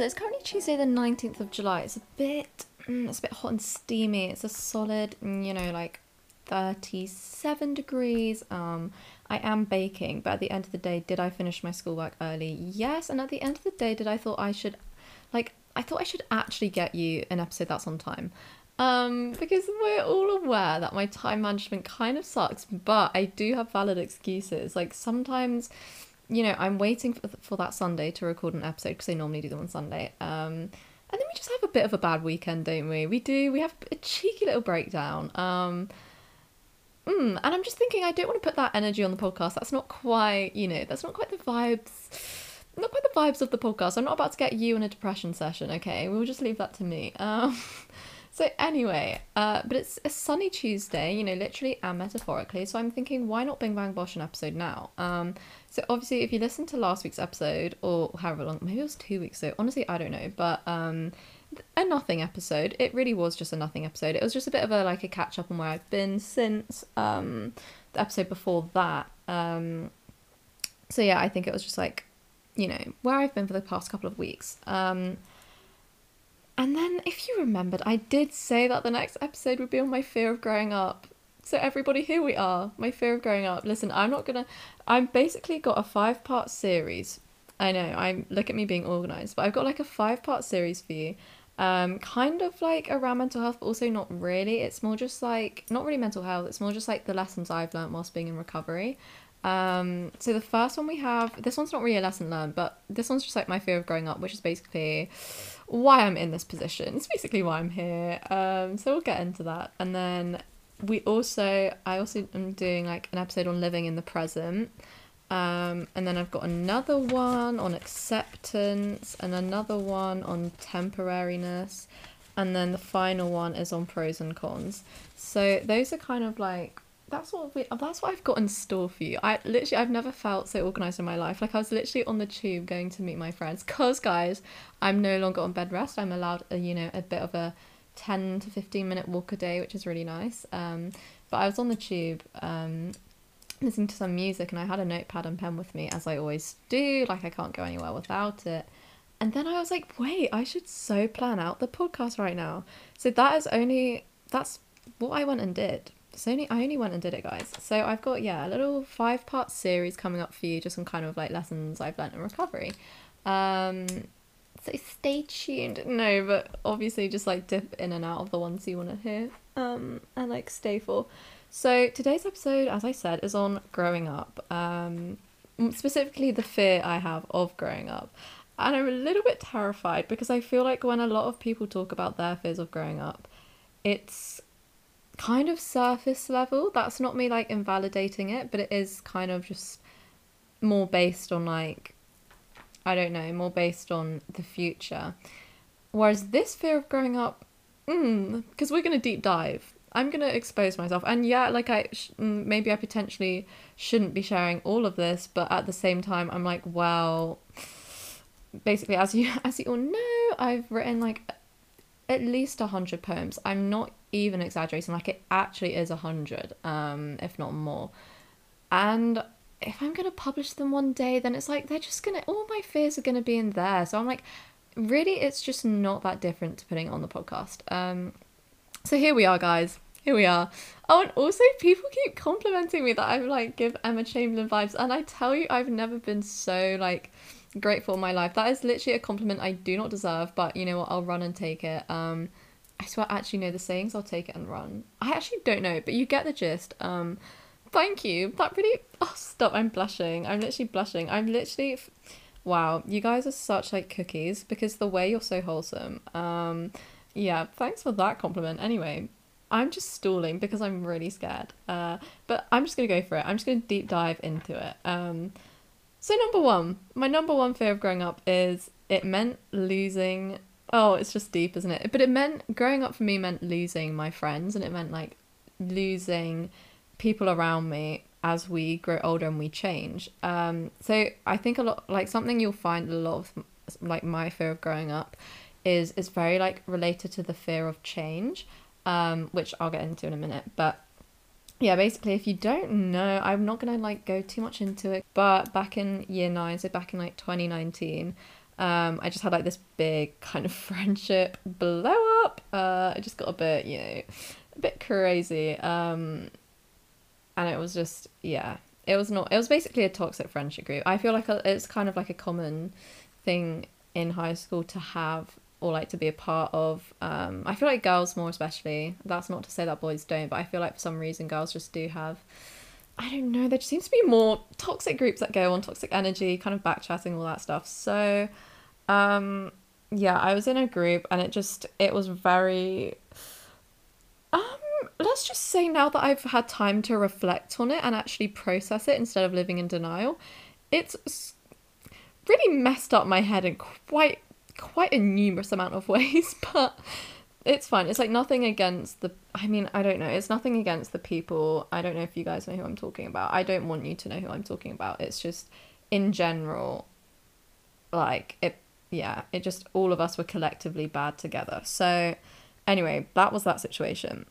It? It's currently Tuesday the 19th of July. It's a bit, mm, it's a bit hot and steamy. It's a solid, mm, you know, like 37 degrees. Um, I am baking, but at the end of the day, did I finish my schoolwork early? Yes. And at the end of the day, did I thought I should, like, I thought I should actually get you an episode that's on time. Um, because we're all aware that my time management kind of sucks, but I do have valid excuses. Like sometimes, you know, I'm waiting for, for that Sunday to record an episode because I normally do them on Sunday. Um, and then we just have a bit of a bad weekend, don't we? We do. We have a cheeky little breakdown. Um, mm, and I'm just thinking, I don't want to put that energy on the podcast. That's not quite, you know, that's not quite the vibes. Not quite the vibes of the podcast. I'm not about to get you in a depression session, okay? We'll just leave that to me. Um, So anyway, uh, but it's a sunny Tuesday, you know, literally and metaphorically. So I'm thinking, why not Bing Bang Bosh an episode now? Um, so obviously, if you listen to last week's episode or however long, maybe it was two weeks ago. Honestly, I don't know, but um, a nothing episode. It really was just a nothing episode. It was just a bit of a like a catch up on where I've been since um the episode before that. Um, so yeah, I think it was just like, you know, where I've been for the past couple of weeks. Um and then, if you remembered, I did say that the next episode would be on my fear of growing up. So, everybody, here we are. My fear of growing up. Listen, I'm not gonna. I'm basically got a five part series. I know, I'm. Look at me being organized, but I've got like a five part series for you. Um, kind of like around mental health, but also not really. It's more just like. Not really mental health, it's more just like the lessons I've learned whilst being in recovery. Um, so the first one we have, this one's not really a lesson learned, but this one's just like my fear of growing up, which is basically why I'm in this position. It's basically why I'm here. Um, so we'll get into that. And then we also, I also am doing like an episode on living in the present. Um, and then I've got another one on acceptance and another one on temporariness. And then the final one is on pros and cons. So those are kind of like that's what we, that's what I've got in store for you. I literally I've never felt so organized in my life. Like I was literally on the tube going to meet my friends. Cause guys, I'm no longer on bed rest. I'm allowed a you know a bit of a ten to fifteen minute walk a day, which is really nice. Um, but I was on the tube. Um, listening to some music and I had a notepad and pen with me as I always do like I can't go anywhere without it and then I was like wait I should so plan out the podcast right now so that is only that's what I went and did so only I only went and did it, guys. So I've got yeah a little five part series coming up for you, just some kind of like lessons I've learned in recovery. Um, so stay tuned. No, but obviously just like dip in and out of the ones you want to hear. Um, and like stay for. So today's episode, as I said, is on growing up. Um, specifically the fear I have of growing up. And I'm a little bit terrified because I feel like when a lot of people talk about their fears of growing up, it's kind of surface level. That's not me like invalidating it, but it is kind of just more based on like I don't know, more based on the future. Whereas this fear of growing up, because mm, we're gonna deep dive. I'm gonna expose myself, and yeah, like I sh- mm, maybe I potentially shouldn't be sharing all of this, but at the same time, I'm like, well, basically, as you as you all know, I've written like at least a hundred poems. I'm not even exaggerating like it actually is a hundred um if not more and if i'm gonna publish them one day then it's like they're just gonna all my fears are gonna be in there. So i'm like really it's just not that different to putting it on the podcast. Um so here we are guys. Here we are. Oh and also people keep complimenting me that i like give emma chamberlain vibes. And i tell you i've never been so like grateful in my life. That is literally a compliment i do not deserve but you know what? I'll run and take it. Um I swear I actually know the sayings, I'll take it and run. I actually don't know, but you get the gist. Um, thank you. That really. Oh, stop! I'm blushing. I'm literally blushing. I'm literally. Wow, you guys are such like cookies because the way you're so wholesome. Um, yeah, thanks for that compliment. Anyway, I'm just stalling because I'm really scared. Uh, but I'm just gonna go for it. I'm just gonna deep dive into it. Um, so number one, my number one fear of growing up is it meant losing oh, it's just deep, isn't it? But it meant growing up for me meant losing my friends, and it meant like losing people around me as we grow older and we change. Um, so I think a lot like something you'll find a lot of like my fear of growing up is is very like related to the fear of change, um, which I'll get into in a minute. But yeah, basically, if you don't know, I'm not gonna like go too much into it. But back in year nine, so back in like 2019, um, I just had like this big kind of friendship blow up. Uh, I just got a bit, you know, a bit crazy. Um, and it was just, yeah, it was not. It was basically a toxic friendship group. I feel like a, it's kind of like a common thing in high school to have or like to be a part of. Um, I feel like girls more especially. That's not to say that boys don't, but I feel like for some reason girls just do have. I don't know. There just seems to be more toxic groups that go on toxic energy, kind of backchatting, all that stuff. So, um, yeah, I was in a group and it just it was very. Um, let's just say now that I've had time to reflect on it and actually process it instead of living in denial, it's really messed up my head in quite quite a numerous amount of ways, but it's fine. It's like nothing against the. I mean, I don't know. It's nothing against the people. I don't know if you guys know who I'm talking about. I don't want you to know who I'm talking about. It's just in general, like it. Yeah, it just all of us were collectively bad together. So, anyway, that was that situation.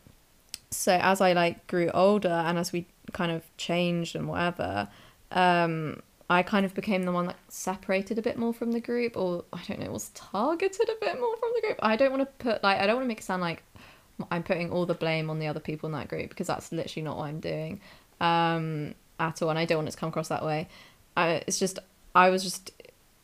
So as I like grew older and as we kind of changed and whatever, um, I kind of became the one that separated a bit more from the group, or I don't know, was targeted a bit more from the group. I don't want to put like I don't want to make it sound like I'm putting all the blame on the other people in that group because that's literally not what I'm doing um, at all, and I don't want it to come across that way. I, it's just I was just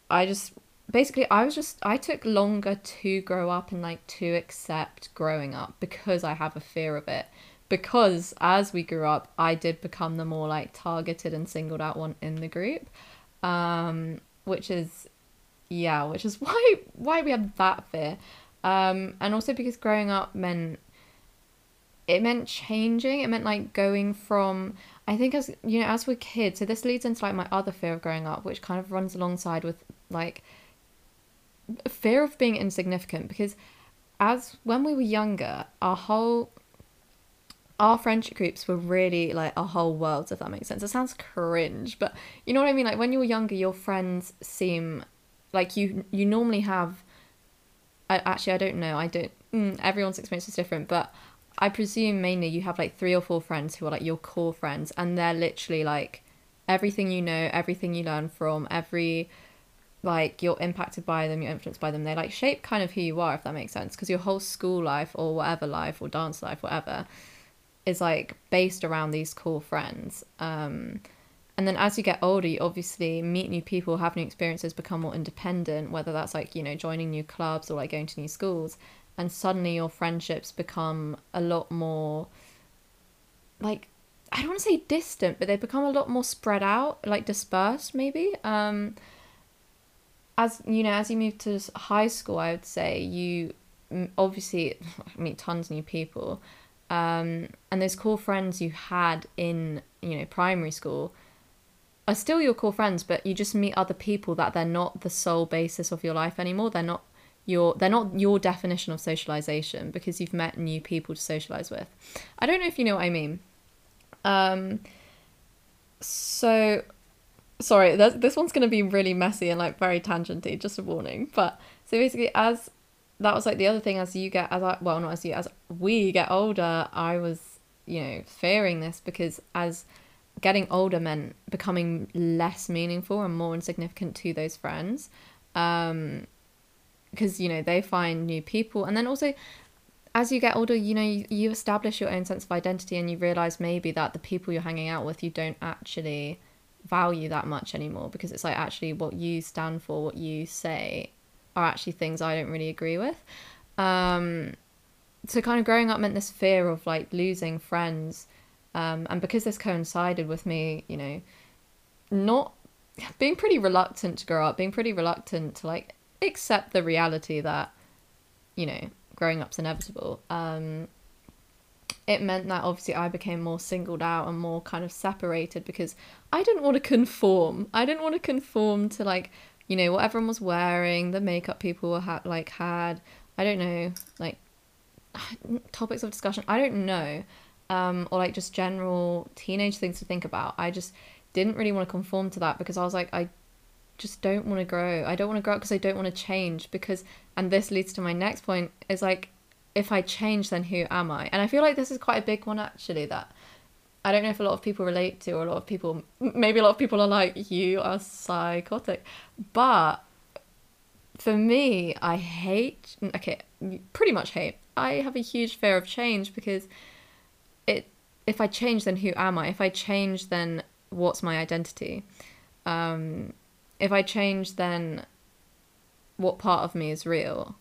I just basically I was just I took longer to grow up and like to accept growing up because I have a fear of it because as we grew up, I did become the more like targeted and singled out one in the group, um, which is yeah, which is why why we have that fear, um, and also because growing up meant it meant changing. It meant like going from I think as you know as we're kids. So this leads into like my other fear of growing up, which kind of runs alongside with like fear of being insignificant because as when we were younger, our whole our friendship groups were really like a whole world, if that makes sense. It sounds cringe, but you know what I mean? Like when you were younger, your friends seem like you you normally have. I, actually, I don't know. I don't. Mm, everyone's experience is different, but I presume mainly you have like three or four friends who are like your core friends, and they're literally like everything you know, everything you learn from, every like you're impacted by them, you're influenced by them. They like shape kind of who you are, if that makes sense. Because your whole school life or whatever life or dance life, whatever, is like based around these cool friends. Um, and then as you get older, you obviously meet new people, have new experiences, become more independent, whether that's like, you know, joining new clubs or like going to new schools. And suddenly your friendships become a lot more like I don't want to say distant, but they become a lot more spread out, like dispersed maybe. Um, as you know, as you move to high school, I would say you obviously meet tons of new people, um, and those core friends you had in you know primary school are still your core friends but you just meet other people that they're not the sole basis of your life anymore. They're not your they're not your definition of socialization because you've met new people to socialize with. I don't know if you know what i mean. Um so sorry this one's going to be really messy and like very tangenty just a warning. But so basically as that was like the other thing as you get as I well not as you as we get older I was you know fearing this because as getting older meant becoming less meaningful and more insignificant to those friends um because you know they find new people. And then also as you get older you know you, you establish your own sense of identity and you realize maybe that the people you're hanging out with you don't actually value that much anymore because it's like actually what you stand for what you say are actually things I don't really agree with. Um, so kind of growing up meant this fear of like losing friends, um, and because this coincided with me, you know, not being pretty reluctant to grow up, being pretty reluctant to like accept the reality that, you know, growing up's inevitable. Um, it meant that obviously I became more singled out and more kind of separated because I didn't want to conform. I didn't want to conform to like you know what everyone was wearing the makeup people like had. I don't know like topics of discussion. I don't know um, or like just general teenage things to think about. I just didn't really want to conform to that because i was like i just don't want to grow. I don't want to grow up because i don't want to change because and this leads to my next point is like if i change then who am i and i feel like this is quite a big one actually that I don't know if a lot of people relate to, or a lot of people, maybe a lot of people are like, you are psychotic. But for me, I hate, okay, pretty much hate. I have a huge fear of change because it, if I change, then who am I? If I change, then what's my identity? Um, if I change, then what part of me is real?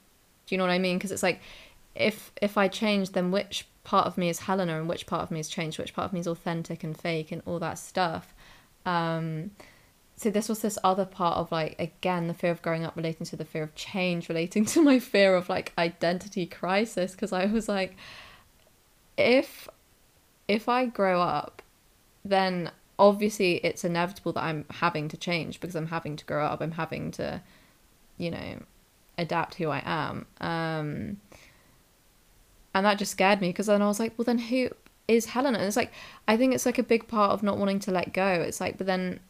Do you know what I mean? Because it's like, if if I change, then which part of me is Helena and which part of me is changed, which part of me is authentic and fake and all that stuff. Um, so this was this other part of like again the fear of growing up relating to the fear of change relating to my fear of like identity crisis because I was like if if I grow up then obviously it's inevitable that I'm having to change because I'm having to grow up I'm having to you know adapt who I am um and that just scared me because then I was like, well, then who is Helena? And it's like, I think it's like a big part of not wanting to let go. It's like, but then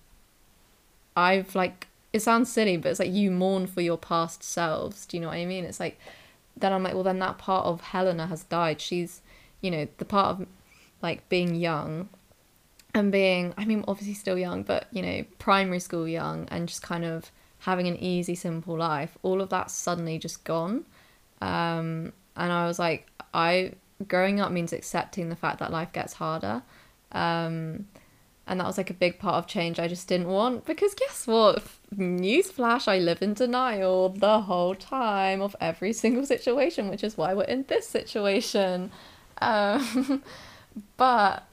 I've like, it sounds silly, but it's like you mourn for your past selves. Do you know what I mean? It's like, then I'm like, well, then that part of Helena has died. She's, you know, the part of like being young and being, I mean, obviously still young, but, you know, primary school young and just kind of having an easy, simple life. All of that's suddenly just gone. Um, and I was like, I growing up means accepting the fact that life gets harder. Um, and that was like a big part of change I just didn't want because guess what? Newsflash, I live in denial the whole time of every single situation, which is why we're in this situation. Um, but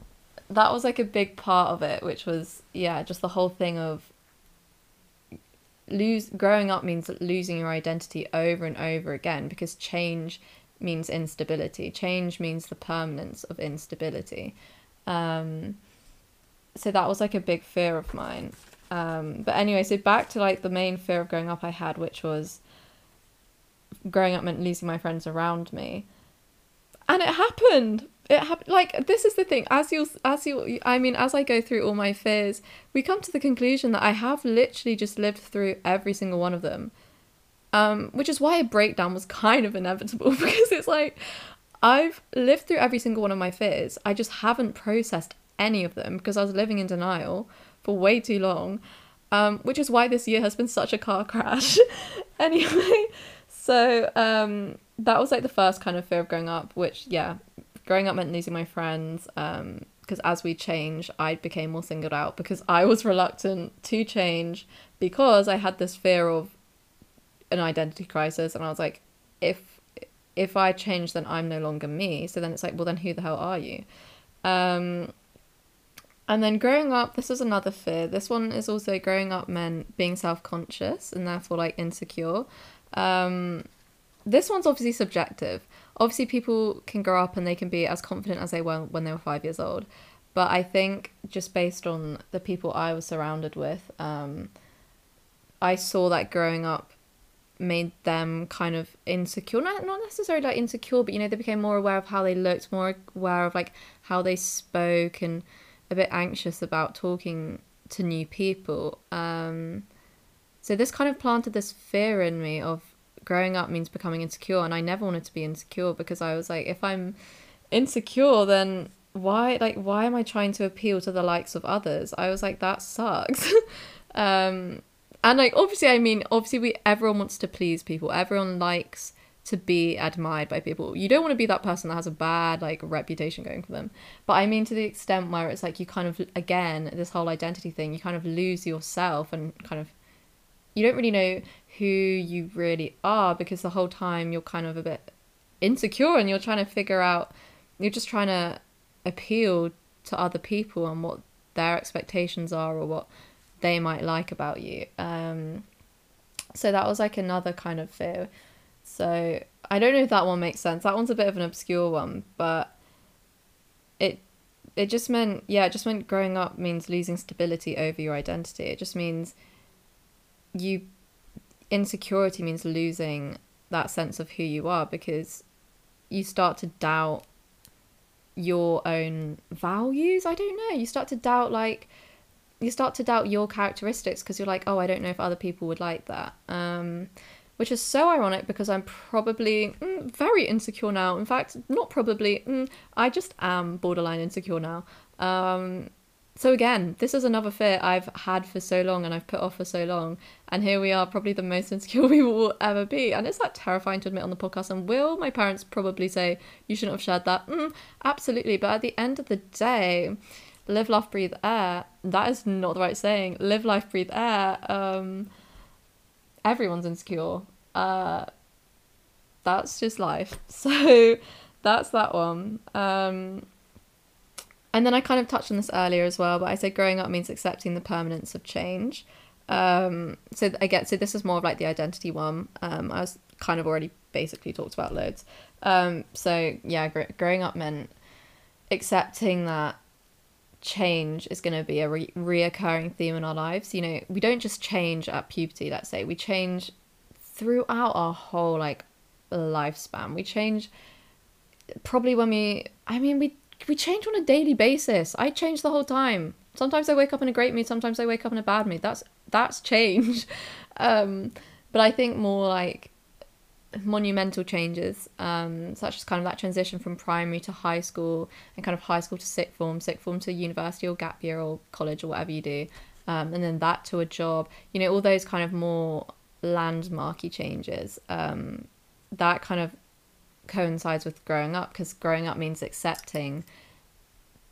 that was like a big part of it, which was, yeah, just the whole thing of lose growing up means losing your identity over and over again because change means instability. Change means the permanence of instability. Um, so that was like a big fear of mine. Um, but anyway, so back to like the main fear of growing up I had, which was growing up meant losing my friends around me, and it happened. It happened. Like this is the thing. As you, as you, I mean, as I go through all my fears, we come to the conclusion that I have literally just lived through every single one of them um, which is why a breakdown was kind of inevitable because it's like I've lived through every single one of my fears. I just haven't processed any of them because I was living in denial for way too long, um, which is why this year has been such a car crash. anyway, so um, that was like the first kind of fear of growing up, which, yeah, growing up meant losing my friends. Um, because as we change, I became more singled out because I was reluctant to change because I had this fear of an identity crisis and I was like if if I change then I'm no longer me. So then it's like well then who the hell are you? Um and then growing up this is another fear. This one is also growing up meant being self-conscious and therefore like insecure. Um this one's obviously subjective. Obviously people can grow up and they can be as confident as they were when they were five years old. But I think just based on the people I was surrounded with um I saw that growing up made them kind of insecure. Not, not necessarily like insecure but you know they became more aware of how they looked more aware of like how they spoke and a bit anxious about talking to new people. Um so this kind of planted this fear in me of growing up means becoming insecure and I never wanted to be insecure because I was like if I'm insecure then why like why am I trying to appeal to the likes of others? I was like that sucks. Um and like obviously i mean obviously we everyone wants to please people. Everyone likes to be admired by people. You don't want to be that person that has a bad like reputation going for them. But i mean to the extent where it's like you kind of again this whole identity thing you kind of lose yourself and kind of you don't really know who you really are because the whole time you're kind of a bit insecure and you're trying to figure out you're just trying to appeal to other people and what their expectations are or what they might like about you. Um, so that was like another kind of fear. So I don't know if that one makes sense. That one's a bit of an obscure one, but it it just meant yeah, it just meant growing up means losing stability over your identity. It just means you insecurity means losing that sense of who you are because you start to doubt your own values. I don't know. You start to doubt like you start to doubt your characteristics because you're like, oh, I don't know if other people would like that. Um, which is so ironic because I'm probably mm, very insecure now. In fact, not probably, mm, I just am borderline insecure now. Um, so again, this is another fear I've had for so long and I've put off for so long. And here we are, probably the most insecure we will ever be. And it's like terrifying to admit on the podcast. And will my parents probably say, you shouldn't have shared that? Mm, absolutely. But at the end of the day, live, laugh, breathe air. That is not the right saying. Live, life, breathe air. Um, everyone's insecure. Uh, that's just life. So that's that one. Um, and then I kind of touched on this earlier as well, but I said growing up means accepting the permanence of change. Um, so again, so this is more of like the identity one. Um, I was kind of already basically talked about loads. Um, so yeah, gr- growing up meant accepting that change is going to be a re- reoccurring theme in our lives. You know, we don't just change at puberty. Let's say we change throughout our whole like lifespan. We change probably when we. I mean, we we change on a daily basis. I change the whole time. Sometimes I wake up in a great mood, sometimes I wake up in a bad mood. That's that's change. Um, but I think more like monumental changes, um, such as kind of that transition from primary to high school and kind of high school to sixth form, sixth form to university or gap year or college or whatever you do, um, and then that to a job. You know, all those kind of more landmarky changes. Um, that kind of coincides with growing up because growing up means accepting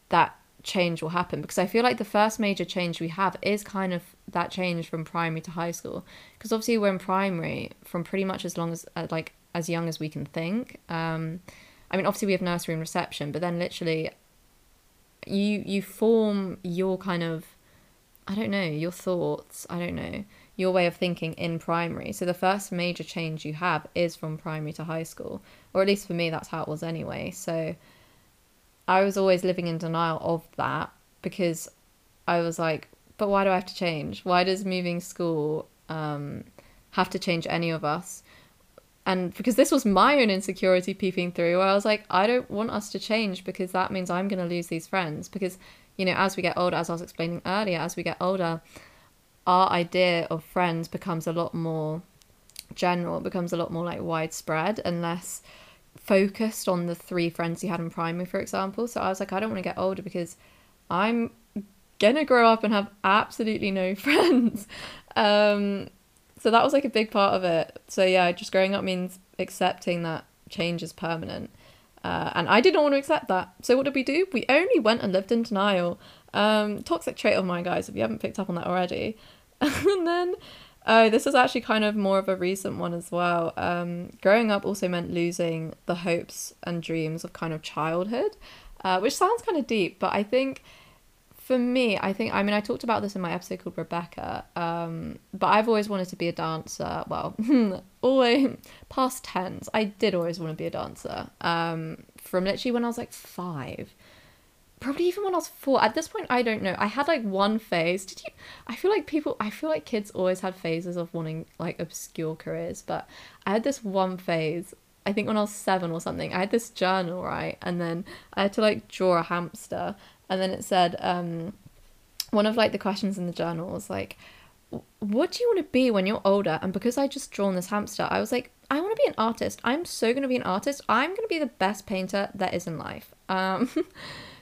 that change will happen because I feel like the first major change we have is kind of that change from primary to high school because obviously we're in primary from pretty much as long as uh, like as young as we can think um I mean obviously we have nursery and reception but then literally you you form your kind of I don't know your thoughts I don't know your way of thinking in primary. So the first major change you have is from primary to high school, or at least for me, that's how it was anyway. So I was always living in denial of that because I was like, but why do I have to change? Why does moving school um, have to change any of us? And because this was my own insecurity peeping through, where I was like, I don't want us to change because that means I'm going to lose these friends. Because, you know, as we get older, as I was explaining earlier, as we get older, our idea of friends becomes a lot more general, it becomes a lot more like widespread and less focused on the three friends you had in primary, for example. So I was like, I don't want to get older because I'm gonna grow up and have absolutely no friends. Um, so that was like a big part of it. So yeah, just growing up means accepting that change is permanent. Uh, and I didn't want to accept that. So what did we do? We only went and lived in denial. Um, toxic trait of mine, guys, if you haven't picked up on that already. and then oh this is actually kind of more of a recent one as well. Um, growing up also meant losing the hopes and dreams of kind of childhood uh, which sounds kind of deep but i think for me i think i mean i talked about this in my episode called rebecca um, but i've always wanted to be a dancer. Well always past tense i did always want to be a dancer um, from literally when i was like five probably even when I was four. At this point, I don't know. I had like one phase. Did you? I feel like people. I feel like kids always had phases of wanting like obscure careers, but I had this one phase. I think when I was seven or something, I had this journal right, and then I had to like draw a hamster, and then it said um, one of like the questions in the journal was like, "What do you want to be when you're older?" And because I just drawn this hamster, I was like, I want to be an artist. I'm so going to be an artist. I'm going to be the best painter there is in life. Um,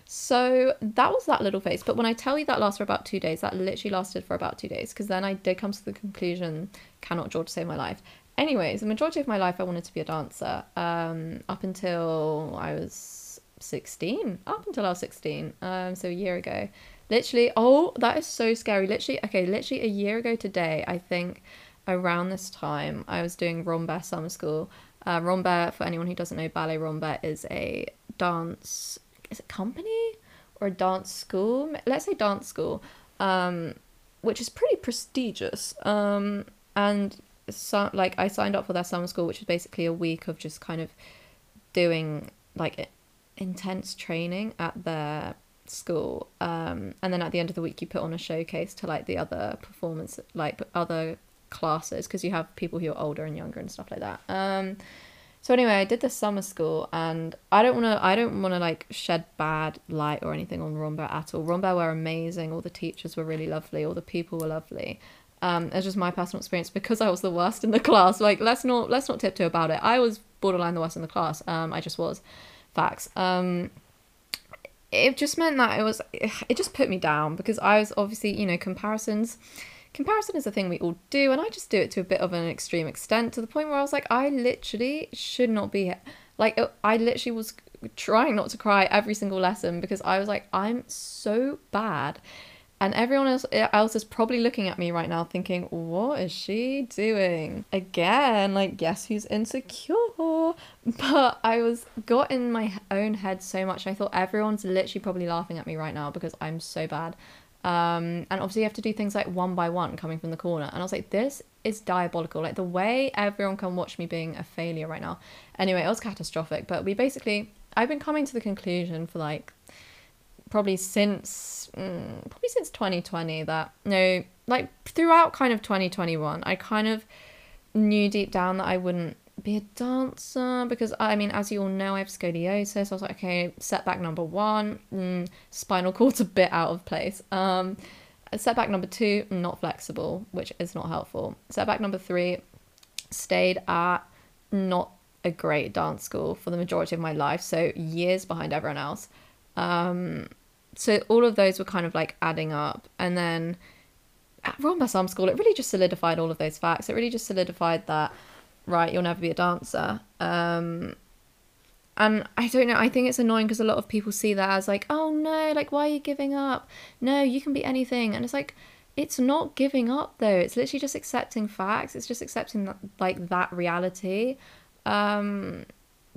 So that was that little phase. But when I tell you that lasts for about two days, that literally lasted for about two days because then I did come to the conclusion cannot to save my life. Anyways, the majority of my life I wanted to be a dancer um, up until I was 16. Up until I was 16, um, so a year ago. Literally, oh, that is so scary. Literally, okay, literally a year ago today, I think around this time, I was doing Rambert Summer School. Uh, Rambert, for anyone who doesn't know, Ballet Rambert is a dance is it company or dance school? Let's say dance school, um, which is pretty prestigious. Um, and so like I signed up for their summer school, which is basically a week of just kind of doing like intense training at their school um and then at the end of the week you put on a showcase to like the other performance like other classes because you have people who are older and younger and stuff like that um so anyway, I did the summer school, and I don't want to. I don't want to like shed bad light or anything on Rambert at all. Rambert were amazing. All the teachers were really lovely. All the people were lovely. Um, it's just my personal experience because I was the worst in the class. Like let's not let's not tiptoe about it. I was borderline the worst in the class. Um, I just was, facts. Um, it just meant that it was it just put me down because I was obviously you know comparisons comparison is a thing we all do and I just do it to a bit of an extreme extent to the point where I was like I literally should not be here like uh, I literally was trying not to cry every single lesson because I was like I'm so bad and everyone else, eh, else is probably looking at me right now thinking, what is she doing? Again, like, guess who's insecure? But I was got in my own head so much. I thought everyone's literally probably laughing at me right now because I'm so bad. Um, and obviously, you have to do things like one by one coming from the corner. And I was like, this is diabolical. Like, the way everyone can watch me being a failure right now. Anyway, it was catastrophic. But we basically, I've been coming to the conclusion for like probably since mm, probably since 2020 that no like throughout kind of 2021 i kind of knew deep down that i wouldn't be a dancer because i mean as you all know i have scoliosis i was like okay setback number one mm, spinal cord's a bit out of place um setback number two not flexible which is not helpful setback number three stayed at not a great dance school for the majority of my life so years behind everyone else um, so all of those were kind of like adding up. And then at Rambert Summer School, it really just solidified all of those facts. It really just solidified that, right, you'll never be a dancer. Um, and I don't know, I think it's annoying because a lot of people see that as like, oh no, like, why are you giving up? No, you can be anything. And it's like, it's not giving up though. It's literally just accepting facts. It's just accepting that, like that reality. Um,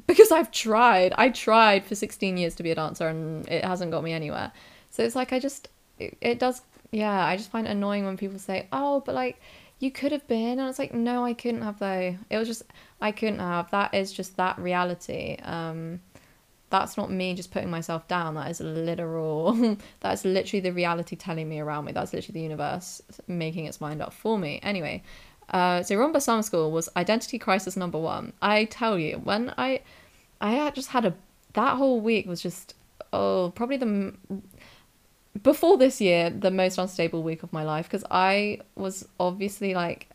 because I've tried. I tried for 16 years to be a dancer and it hasn't got me anywhere. So it's like I just it, it does yeah, I just find it annoying when people say, "Oh, but like you could have been." And it's like, "No, I couldn't have though." It was just I couldn't have. That is just that reality. Um that's not me just putting myself down. That is literal. that's literally the reality telling me around me. That's literally the universe making its mind up for me. Anyway, uh, so Rambert Summer School was identity crisis number one. I tell you, when I, I just had a that whole week was just oh probably the before this year the most unstable week of my life because I was obviously like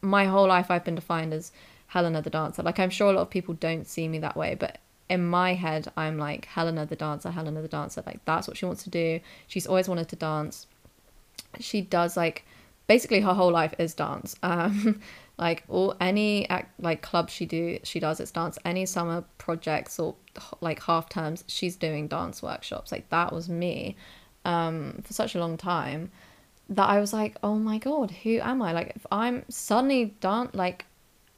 my whole life I've been defined as Helena the dancer. Like I'm sure a lot of people don't see me that way, but in my head I'm like Helena the dancer, Helena the dancer. Like that's what she wants to do. She's always wanted to dance. She does like basically her whole life is dance. Um, like all any like club she do she does it's dance. Any summer projects or like half terms she's doing dance workshops. Like that was me um, for such a long time that I was like, oh my god, who am I? Like if I'm suddenly dance like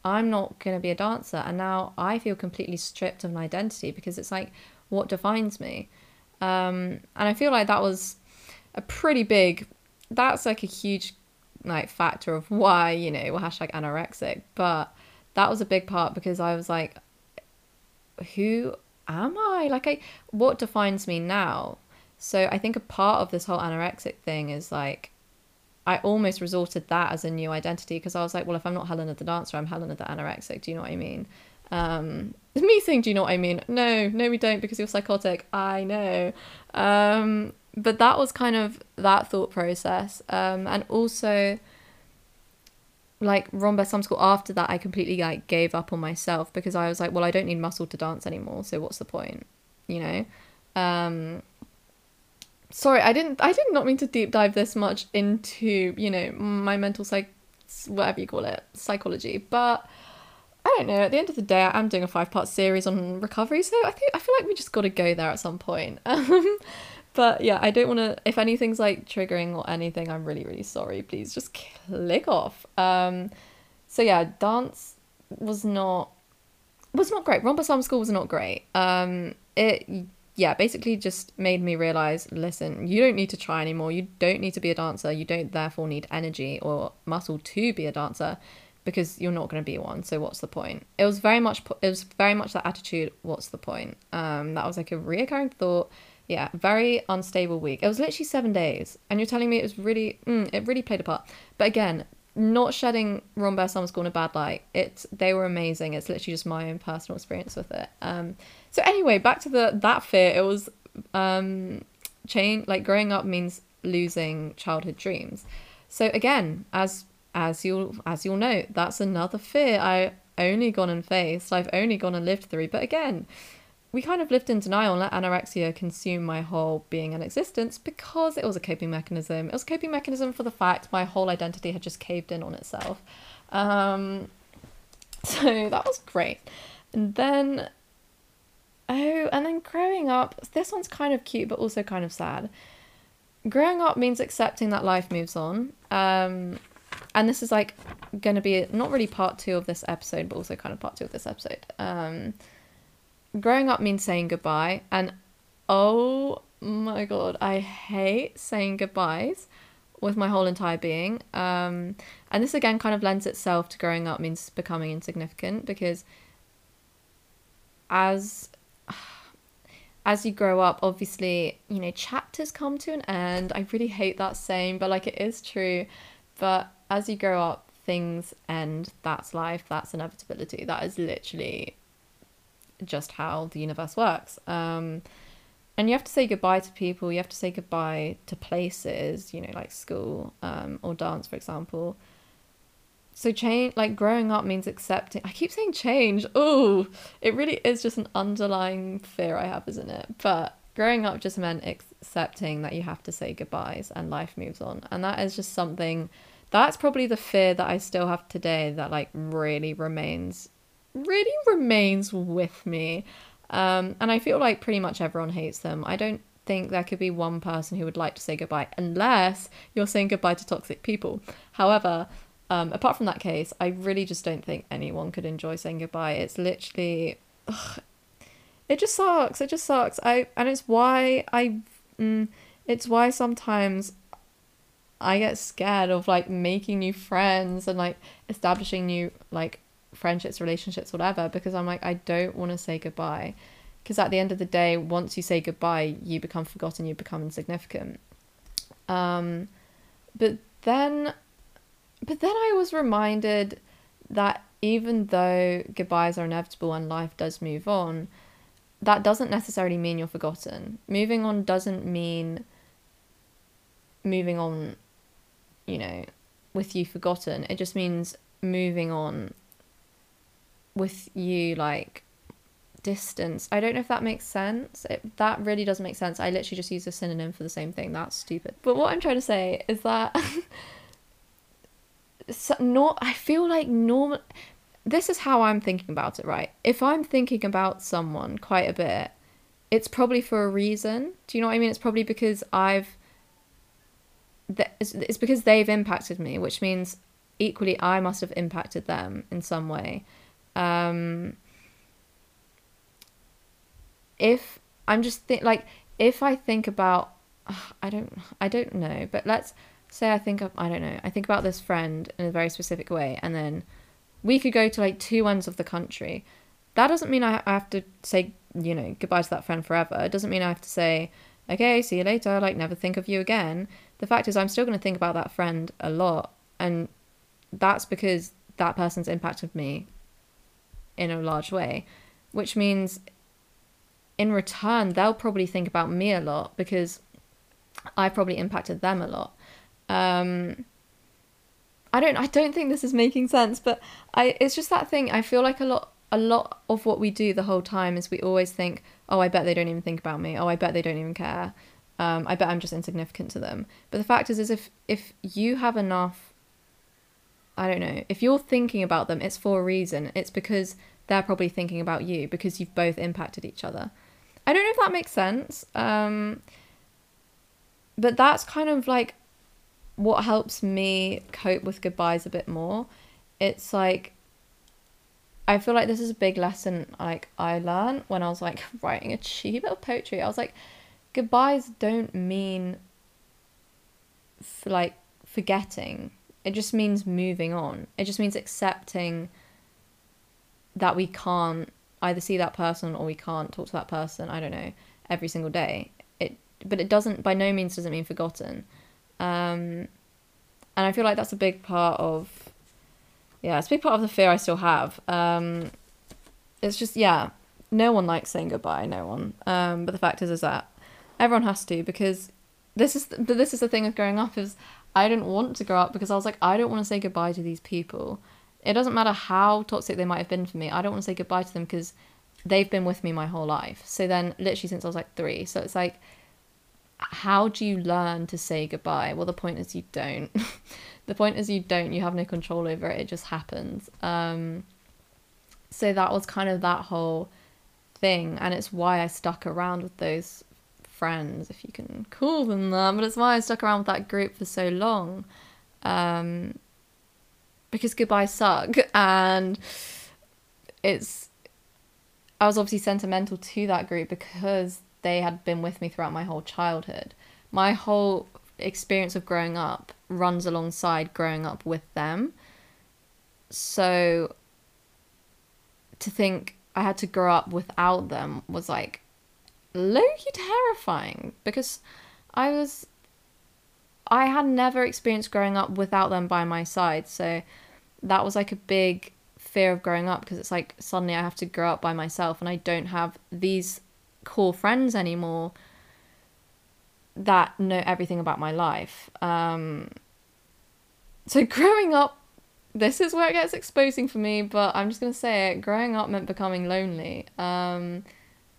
I'm not gonna be a dancer, and now I feel completely stripped of an identity because it's like what defines me. Um, and I feel like that was a pretty big. That's like a huge like factor of why you know hashtag anorexic but that was a big part because i was like who am i like i what defines me now so i think a part of this whole anorexic thing is like i almost resorted that as a new identity because i was like well if i'm not helena the dancer i'm helena the anorexic do you know what i mean um me saying do you know what i mean no no we don't because you're psychotic i know um but that was kind of that thought process. Um, and also, like Rambert Summer School, after that, I completely like gave up on myself because I was like, well, I don't need muscle to dance anymore. So what's the point? You know? Um, sorry, I didn't, I did not mean to deep dive this much into, you know, my mental psych, whatever you call it, psychology. But I don't know. At the end of the day, I'm doing a five part series on recovery, so I think I feel like we just got to go there at some point. Um, but yeah, I don't want to. If anything's like triggering or anything, I'm really really sorry. Please just click off. Um, so yeah, dance was not was not great. Rambert Summer School was not great. Um, it yeah basically just made me realize listen you don't need to try anymore you don't need to be a dancer you don't therefore need energy or muscle to be a dancer because you're not going to be one so what's the point it was very much it was very much that attitude what's the point um that was like a reoccurring thought yeah, very unstable week. It was literally seven days, and you're telling me it was really, mm, it really played a part. But again, not shedding Rambert Summer School in a bad light. It's they were amazing. It's literally just my own personal experience with it. Um, so anyway, back to the that fear. It was um, change like growing up means losing childhood dreams. So again, as as you'll as you'll know, that's another fear I only gone and faced. I've only gone and lived through. But again, we kind of lived in denial and let anorexia consume my whole being and existence because it was a coping mechanism. It was a coping mechanism for the fact my whole identity had just caved in on itself. Um, so that was great. And then, oh, and then growing up, this one's kind of cute but also kind of sad. Growing up means accepting that life moves on. Um, and this is like going to be not really part two of this episode, but also kind of part two of this episode. Um, growing up means saying goodbye and oh my god i hate saying goodbyes with my whole entire being um, and this again kind of lends itself to growing up means becoming insignificant because as as you grow up obviously you know chapters come to an end i really hate that saying but like it is true but as you grow up things end that's life that's inevitability that is literally just how the universe works. Um, and you have to say goodbye to people. You have to say goodbye to places, you know, like school um, or dance, for example. So change, like growing up, means accepting. I keep saying change. Oh, it really is just an underlying fear I have, isn't it? But growing up just meant accepting that you have to say goodbyes and life moves on, and that is just something. That's probably the fear that I still have today. That like really remains really remains with me. Um, and I feel like pretty much everyone hates them. I don't think there could be one person who would like to say goodbye unless you're saying goodbye to toxic people. However, um, apart from that case, I really just don't think anyone could enjoy saying goodbye. It's literally, ugh, it just sucks. It just sucks. I and it's why I, mm, it's why sometimes I get scared of like making new friends and like establishing new like friendships, relationships, whatever, because I'm like, I don't want to say goodbye. Because at the end of the day, once you say goodbye, you become forgotten, you become insignificant. Um, but then, but then I was reminded that even though goodbyes are inevitable and life does move on, that doesn't necessarily mean you're forgotten. Moving on doesn't mean moving on, you know, with you forgotten. It just means moving on with you like distance. I don't know if that makes sense. It, that really doesn't make sense. I literally just use a synonym for the same thing. That's stupid. But what I'm trying to say is that so not I feel like normal this is how I'm thinking about it, right? If I'm thinking about someone quite a bit, it's probably for a reason. Do you know what I mean? It's probably because I've it's because they've impacted me, which means equally I must have impacted them in some way. Um, if I'm just think like if I think about I don't I don't know, but let's say I think of I don't know, I think about this friend in a very specific way and then we could go to like two ends of the country. That doesn't mean I have to say, you know, goodbye to that friend forever. It doesn't mean I have to say, okay, see you later, like never think of you again. The fact is I'm still going to think about that friend a lot and that's because that person's impacted me in a large way, which means in return, they'll probably think about me a lot because I've probably impacted them a lot. Um, I don't I don't think this is making sense, but I it's just that thing. I feel like a lot a lot of what we do the whole time is we always think, oh, I bet they don't even think about me. Oh, I bet they don't even care. Um, I bet I'm just insignificant to them. But the fact is, is if if you have enough I don't know, if you're thinking about them, it's for a reason. It's because they're probably thinking about you because you've both impacted each other. I don't know if that makes sense. Um, but that's kind of like what helps me cope with goodbyes a bit more. It's like I feel like this is a big lesson like I learned when I was like writing a cheap bit of poetry. I was like, goodbyes don't mean for like forgetting it just means moving on. It just means accepting that we can't either see that person or we can't talk to that person, I don't know, every single day. It but it doesn't by no means doesn't mean forgotten. Um and I feel like that's a big part of yeah, it's a big part of the fear I still have. Um it's just yeah, no one likes saying goodbye, no one. Um but the fact is is that everyone has to because this is but this is the thing with growing up is I didn't want to grow up because I was like, I don't want to say goodbye to these people. It doesn't matter how toxic they might have been for me. I don't want to say goodbye to them because they've been with me my whole life. So then, literally since I was like three. So it's like, how do you learn to say goodbye? Well, the point is you don't. the point is you don't. You have no control over it. It just happens. Um, so that was kind of that whole thing, and it's why I stuck around with those friends, if you can call them that. But it's why I stuck around with that group for so long. Um, because goodbyes suck, and it's I was obviously sentimental to that group because they had been with me throughout my whole childhood. My whole experience of growing up runs alongside growing up with them. So to think I had to grow up without them was like low-key terrifying because I was I had never experienced growing up without them by my side. So that was like a big fear of growing up because it's like suddenly I have to grow up by myself and I don't have these core friends anymore that know everything about my life. Um, so growing up, this is where it gets exposing for me, but I'm just gonna say it. Growing up meant becoming lonely. Um,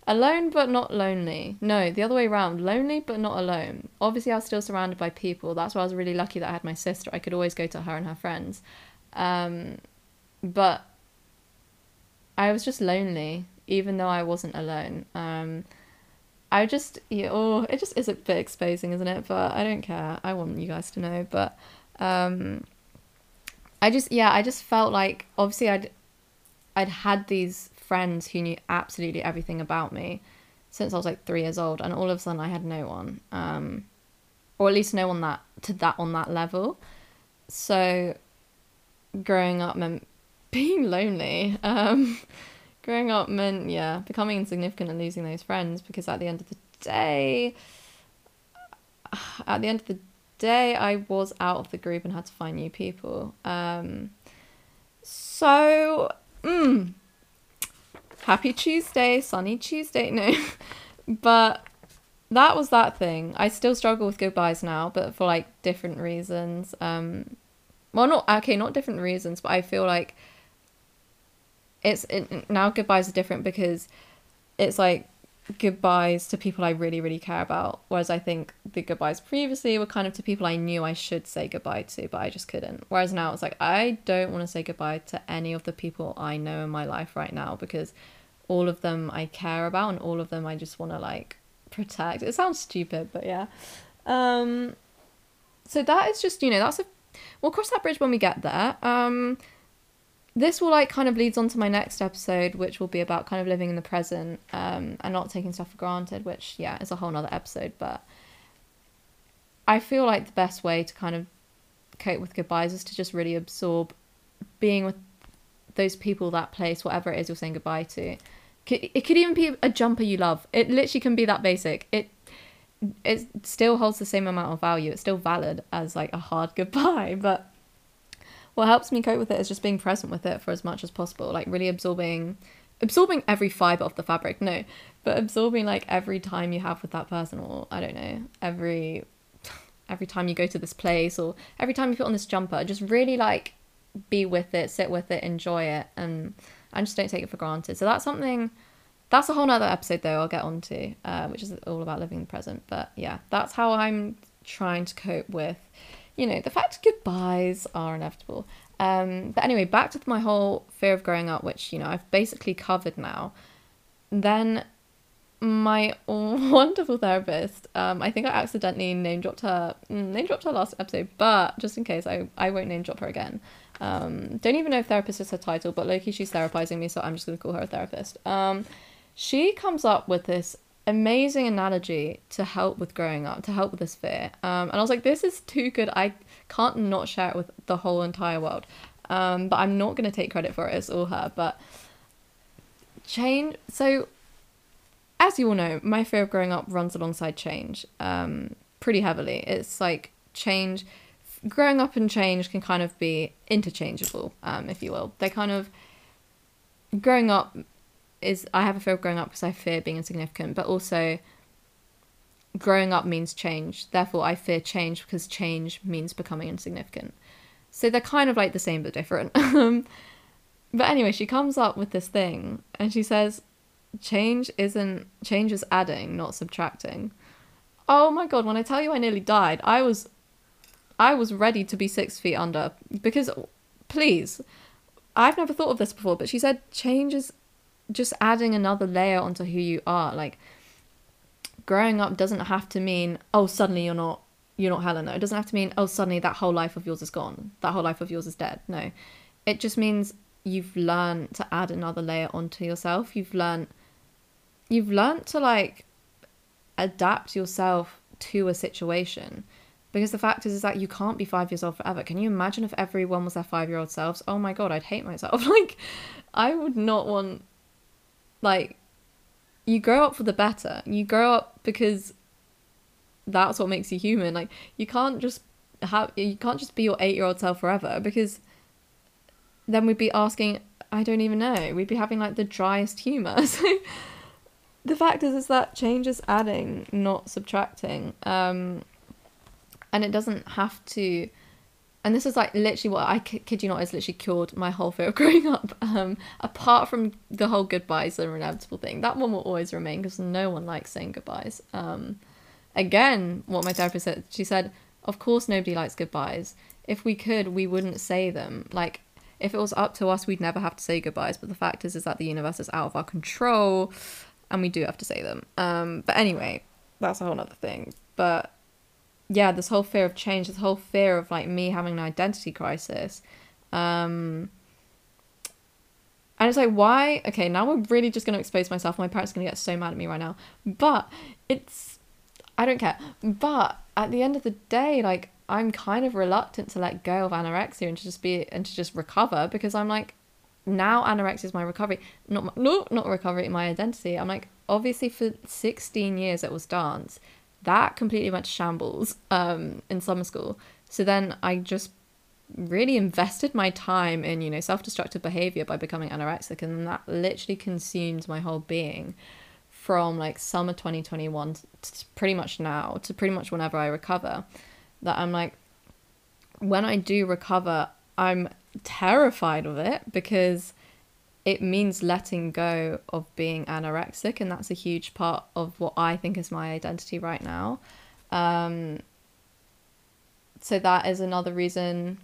alone but not lonely. No, the other way around. Lonely but not alone. Obviously, I was still surrounded by people. That's why I was really lucky that I had my sister. I could always go to her and her friends. Um, but I was just lonely, even though I wasn't alone. Um, I just, yeah, oh, it just is a bit exposing, isn't it? But I don't care. I want you guys to know. But um, I just, yeah, I just felt like obviously I'd, I'd had these friends who knew absolutely everything about me since I was like three years old, and all of a sudden I had no one, um, or at least no one that to that on that level. So growing up meant being lonely. Um, growing up meant, yeah, becoming insignificant and losing those friends because at the end of the day, at the end of the day, I was out of the group and had to find new people. Um, so, mm, happy Tuesday, sunny Tuesday. No, but that was that thing. I still struggle with goodbyes now, but for like different reasons. Um, well, not okay, not different reasons, but I feel like it's it, now goodbyes are different because it's like goodbyes to people I really really care about whereas I think the goodbyes previously were kind of to people I knew I should say goodbye to but I just couldn't. Whereas now it's like I don't want to say goodbye to any of the people I know in my life right now because all of them I care about and all of them I just want to like protect. It sounds stupid but yeah. Um so that is just you know that's a we'll cross that bridge when we get there. Um this will like kind of leads on to my next episode which will be about kind of living in the present um, and not taking stuff for granted which yeah is a whole nother episode but i feel like the best way to kind of cope with goodbyes is to just really absorb being with those people that place whatever it is you're saying goodbye to. It could even be a jumper you love. It literally can be that basic. It it still holds the same amount of value. It's still valid as like a hard goodbye but what helps me cope with it is just being present with it for as much as possible like really absorbing absorbing every fiber of the fabric no but absorbing like every time you have with that person or i don't know every every time you go to this place or every time you put on this jumper just really like be with it sit with it enjoy it and and just don't take it for granted. So that's something that's a whole nother episode though i'll get on to uh, which is all about living the present but yeah that's how i'm trying to cope with you know, the fact goodbyes are inevitable. Um, but anyway, back to my whole fear of growing up, which, you know, I've basically covered now. Then my wonderful therapist, um, I think I accidentally name dropped her, mm, name dropped her last episode, but just in case, I, I won't name drop her again. Um, don't even know if therapist is her title, but low-key, she's therapizing me, so I'm just going to call her a therapist. Um, she comes up with this amazing analogy to help with growing up, to help with this fear. Um, and I was like, this is too good. I can't not share it with the whole entire world. Um, but I'm not going to take credit for it. It's all her. But change. So, as you all know, my fear of growing up runs alongside change um, pretty heavily. It's like change. Growing up and change can kind of be interchangeable, um, if you will. They kind of growing up is I have a fear of growing up because I fear being insignificant, but also growing up means change. Therefore, I fear change because change means becoming insignificant. So they're kind of like the same but different. Um, but anyway, she comes up with this thing and she says, change isn't change is adding, not subtracting. Oh my god, when I tell you I nearly died, I was I was ready to be six feet under because please, I've never thought of this before, but she said change is just adding another layer onto who you are. Like growing up doesn't have to mean, oh, suddenly you're not you're not Helena. It doesn't have to mean, oh, suddenly that whole life of yours is gone. That whole life of yours is dead. No. It just means you've learned to add another layer onto yourself. You've learned you've learned to like adapt yourself to a situation. Because the fact is, is that you can't be five years old forever. Can you imagine if everyone was their five year old selves? Oh my god, I'd hate myself. Like, I would not want, like, you grow up for the better. You grow up because that's what makes you human. Like, you can't just have, you can't just be your eight year old self forever because then we'd be asking, I don't even know, we'd be having like the driest humor. So, the fact is, is that change is adding, not subtracting. Um, and it doesn't have to and this is like literally what I kid you not has literally cured my whole fear of growing up. Um, apart from the whole goodbyes are inevitable thing, that one will always remain because no one likes saying goodbyes. Um, again, what my therapist said, she said, of course nobody likes goodbyes. If we could, we wouldn't say them. Like if it was up to us, we'd never have to say goodbyes. But the fact is, is that the universe is out of our control, and we do have to say them. Um, but anyway, that's a whole other thing. But yeah, this whole fear of change, this whole fear of like me having an identity crisis. Um, and it's like, why? Okay, now we're really just going to expose myself. My parents are going to get so mad at me right now. But it's, I don't care. But at the end of the day, like, I'm kind of reluctant to let go of anorexia and to just be, and to just recover because I'm like, now anorexia is my recovery. Not, my, no, not recovery, my identity. I'm like, obviously for 16 years it was dance that completely went to shambles um, in summer school. So then I just really invested my time in, you know, self destructive behavior by becoming anorexic, and that literally consumed my whole being from like summer 2021 to pretty much now to pretty much whenever I recover. That I'm like, when I do recover, I'm terrified of it because it means letting go of being anorexic and that's a huge part of what i think is my identity right now. Um, so that is another reason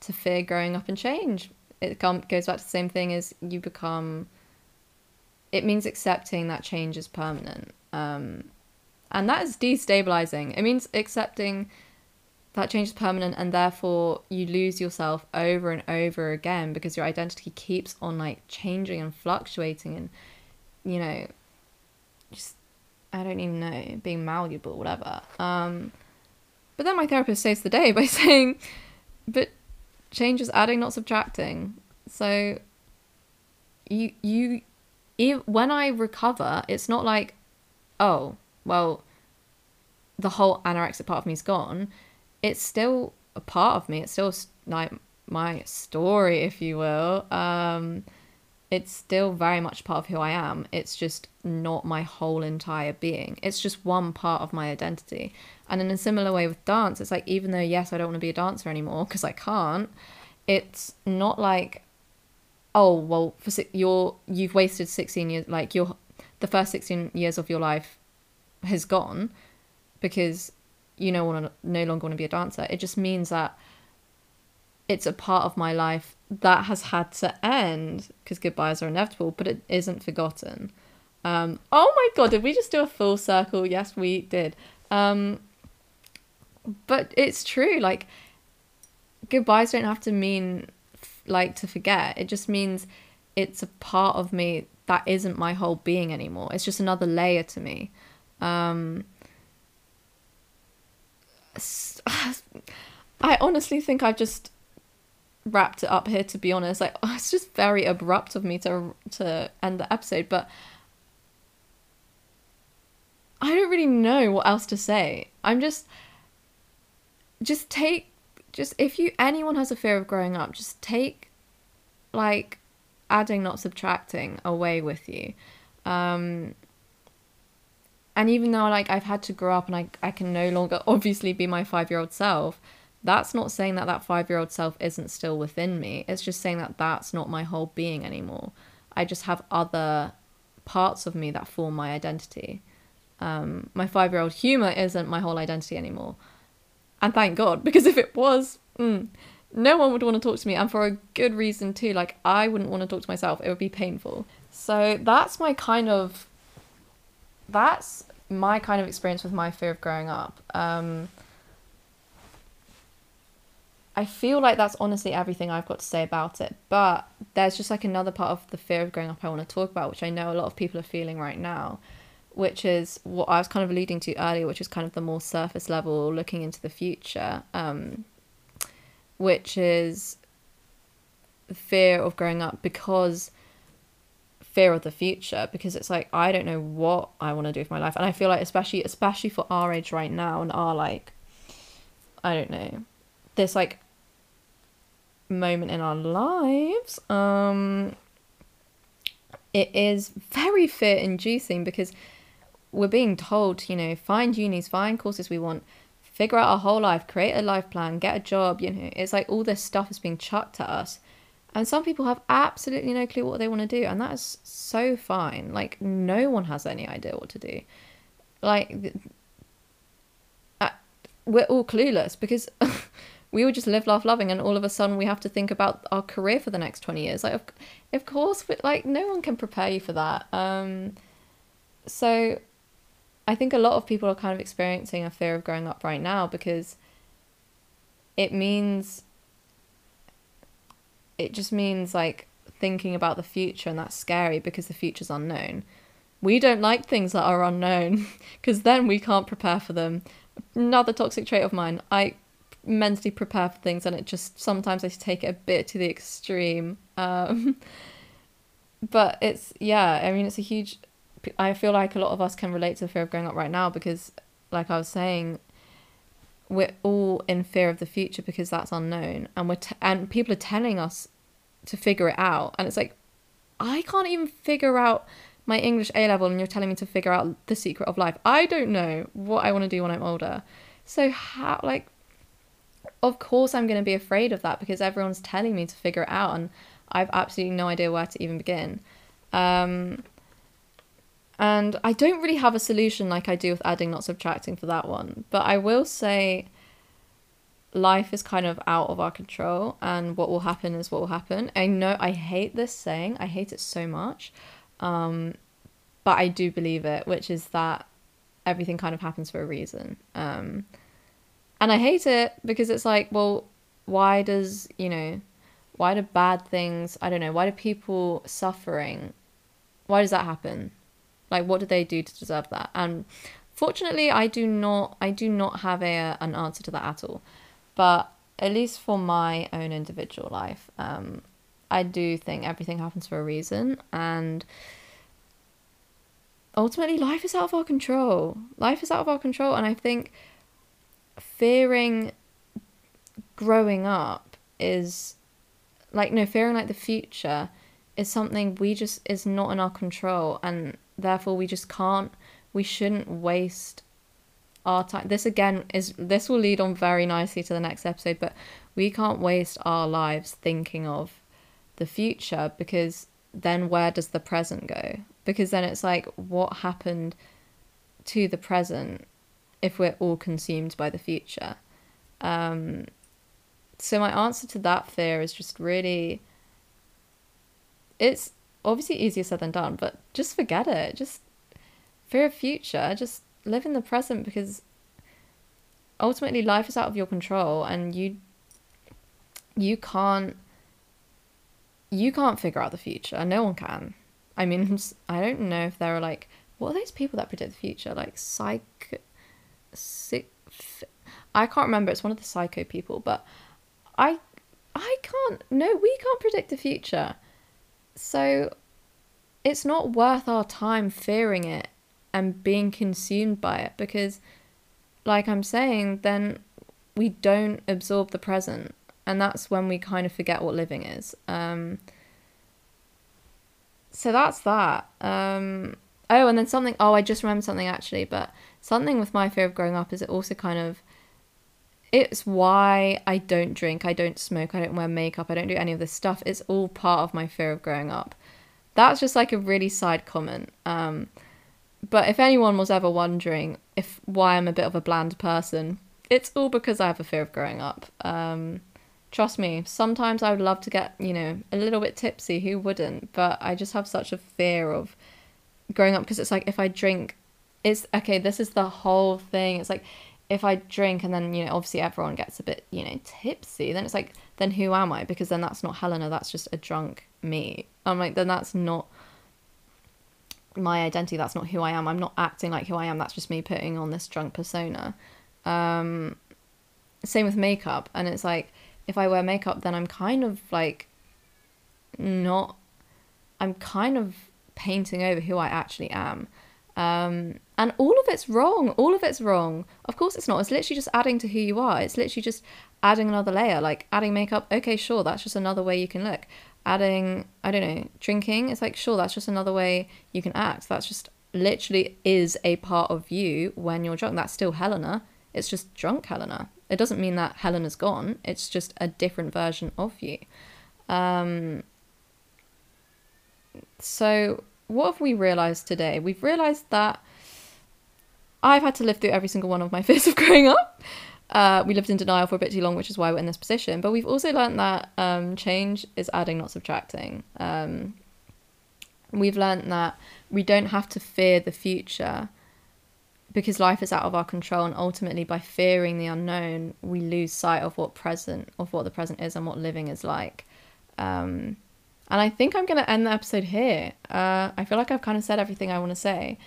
to fear growing up and change. It com- goes back to the same thing as you become it means accepting that change is permanent. Um, and that is destabilizing. It means accepting that change is permanent and therefore you lose yourself over and over again because your identity keeps on like changing and fluctuating and you know just i don't even know being malleable whatever. Um but then my therapist saves the day by saying but change is adding not subtracting. So you you if, when i recover it's not like oh well the whole anorexic part of me is gone it's still a part of me. It's still like my story, if you will. Um, it's still very much part of who I am. It's just not my whole entire being. It's just one part of my identity. And in a similar way with dance, it's like even though yes, I don't want to be a dancer anymore because I can't. It's not like, oh well, for six, you're you've wasted sixteen years. Like your the first sixteen years of your life has gone because you know want to no longer want to be a dancer. It just means that it's a part of my life that has had to end because goodbyes are inevitable, but it isn't forgotten. Um, oh my god, did we just do a full circle? Yes, we did. Um, but it's true. Like goodbyes don't have to mean like to forget. It just means it's a part of me that isn't my whole being anymore. It's just another layer to me. Um, I honestly think I've just wrapped it up here to be honest. Like it's just very abrupt of me to to end the episode but I don't really know what else to say. I'm just just take just if you anyone has a fear of growing up just take like adding not subtracting away with you. Um and even though like I've had to grow up and I, I can no longer obviously be my five year old self, that's not saying that that five year old self isn't still within me. It's just saying that that's not my whole being anymore. I just have other parts of me that form my identity. Um, my five year old humor isn't my whole identity anymore. And thank God, because if it was, mm, no one would want to talk to me, and for a good reason too. Like, I wouldn't want to talk to myself, it would be painful. So, that's my kind of. That's my kind of experience with my fear of growing up. Um, I feel like that's honestly everything I've got to say about it. But there's just like another part of the fear of growing up I want to talk about, which I know a lot of people are feeling right now, which is what I was kind of alluding to earlier, which is kind of the more surface level looking into the future, um, which is fear of growing up because fear of the future because it's like I don't know what I want to do with my life. And I feel like especially especially for our age right now and our like I don't know this like moment in our lives um it is very fear inducing because we're being told you know find unis find courses we want figure out our whole life create a life plan get a job you know it's like all this stuff is being chucked at us and some people have absolutely no clue what they want to do, and that is so fine. Like, no one has any idea what to do. Like, uh, we're all clueless because we would just live, laugh, loving, and all of a sudden we have to think about our career for the next 20 years. Like, of, of course, like, no one can prepare you for that. Um, so, I think a lot of people are kind of experiencing a fear of growing up right now because it means it just means like thinking about the future and that's scary because the future's unknown. We don't like things that are unknown because then we can't prepare for them. Another toxic trait of mine, I mentally prepare for things and it just sometimes I take it a bit to the extreme. Um, but it's, yeah, I mean, it's a huge. I feel like a lot of us can relate to the fear of growing up right now because, like I was saying, we're all in fear of the future because that's unknown and we're t- and people are telling us to figure it out and it's like i can't even figure out my english a level and you're telling me to figure out the secret of life. I don't know what i want to do when i'm older. So how like of course i'm going to be afraid of that because everyone's telling me to figure it out and i've absolutely no idea where to even begin. Um and I don't really have a solution like I do with adding, not subtracting for that one. But I will say life is kind of out of our control and what will happen is what will happen. I know I hate this saying, I hate it so much. Um, but I do believe it, which is that everything kind of happens for a reason. Um, and I hate it because it's like, well, why does, you know, why do bad things, I don't know, why do people suffering, why does that happen? Like, what did they do to deserve that? And fortunately, I do not. I do not have a an answer to that at all. But at least for my own individual life, um, I do think everything happens for a reason, and ultimately, life is out of our control. Life is out of our control, and I think fearing growing up is like no fearing like the future is something we just is not in our control and therefore we just can't we shouldn't waste our time this again is this will lead on very nicely to the next episode but we can't waste our lives thinking of the future because then where does the present go? Because then it's like what happened to the present if we're all consumed by the future? Um so my answer to that fear is just really it's obviously easier said than done, but just forget it. Just fear of future. Just live in the present because ultimately life is out of your control and you you can't you can't figure out the future. No one can. I mean, I don't know if there are like what are those people that predict the future? Like psych, psych I can't remember. It's one of the psycho people, but I I can't. No, we can't predict the future. So it's not worth our time fearing it and being consumed by it because, like I'm saying, then we don't absorb the present. And that's when we kind of forget what living is. Um, so that's that. Um, oh, and then something. Oh, I just remembered something actually. But something with my fear of growing up is it also kind of it's why I don't drink, I don't smoke, I don't wear makeup, I don't do any of this stuff. It's all part of my fear of growing up. that's just like a really side comment. Um, but if anyone was ever wondering if why I'm a bit of a bland person, it's all because I have a fear of growing up. Um, trust me, sometimes I would love to get, you know, a little bit tipsy, who wouldn't? But I just have such a fear of growing up because it's like if I drink, it's okay, this is the whole thing. It's like if I drink and then, you know, obviously everyone gets a bit, you know, tipsy, then it's like, then who am I? Because then that's not Helena, that's just a drunk me. I'm like, then that's not my identity, that's not who I am. I'm not acting like who I am, that's just me putting on this drunk persona. Um, same with makeup, and it's like, if I wear makeup, then I'm kind of like not, I'm kind of painting over who I actually am. Um, and all of it's wrong. All of it's wrong. Of course, it's not. It's literally just adding to who you are. It's literally just adding another layer. Like adding makeup, okay, sure, that's just another way you can look. Adding, I don't know, drinking, it's like, sure, that's just another way you can act. That's just literally is a part of you when you're drunk. That's still Helena. It's just drunk Helena. It doesn't mean that Helena's gone. It's just a different version of you. Um, so, what have we realized today? We've realized that I've had to live through every single one of my fears of growing up. Uh, we lived in denial for a bit too long, which is why we're in this position. But we've also learned that um, change is adding, not subtracting. Um, we've learned that we don't have to fear the future because life is out of our control and ultimately by fearing the unknown we lose sight of what present of what the present is and what living is like um, and i think i'm going to end the episode here uh, i feel like i've kind of said everything i want to say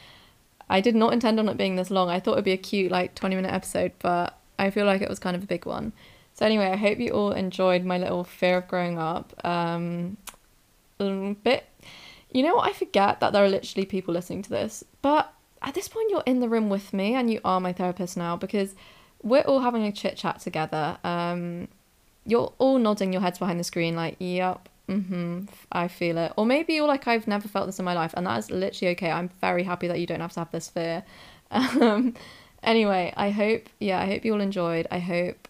i did not intend on it being this long. I thought it'd be a cute like 20 minute episode but i feel like it was kind of a big one. So anyway i hope you all enjoyed my little fear of growing up. Um, bit you know what? I forget that there are literally people listening to this but at this point you're in the room with me and you are my therapist now because we're all having a chit chat together. Um, you're all nodding your heads behind the screen like, yep, mm-hmm, I feel it. Or maybe you're like, I've never felt this in my life, and that is literally okay. I'm very happy that you don't have to have this fear. Um, anyway, I hope, yeah, I hope you all enjoyed. I hope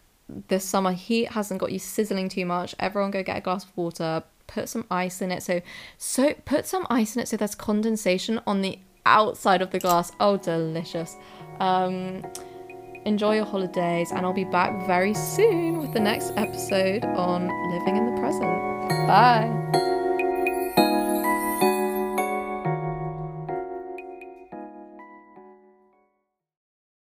this summer heat hasn't got you sizzling too much. Everyone go get a glass of water, put some ice in it. So, so put some ice in it so there's condensation on the outside of the glass. Oh, delicious. Um, enjoy your holidays, and I'll be back very soon with the next episode on living in the present. Bye.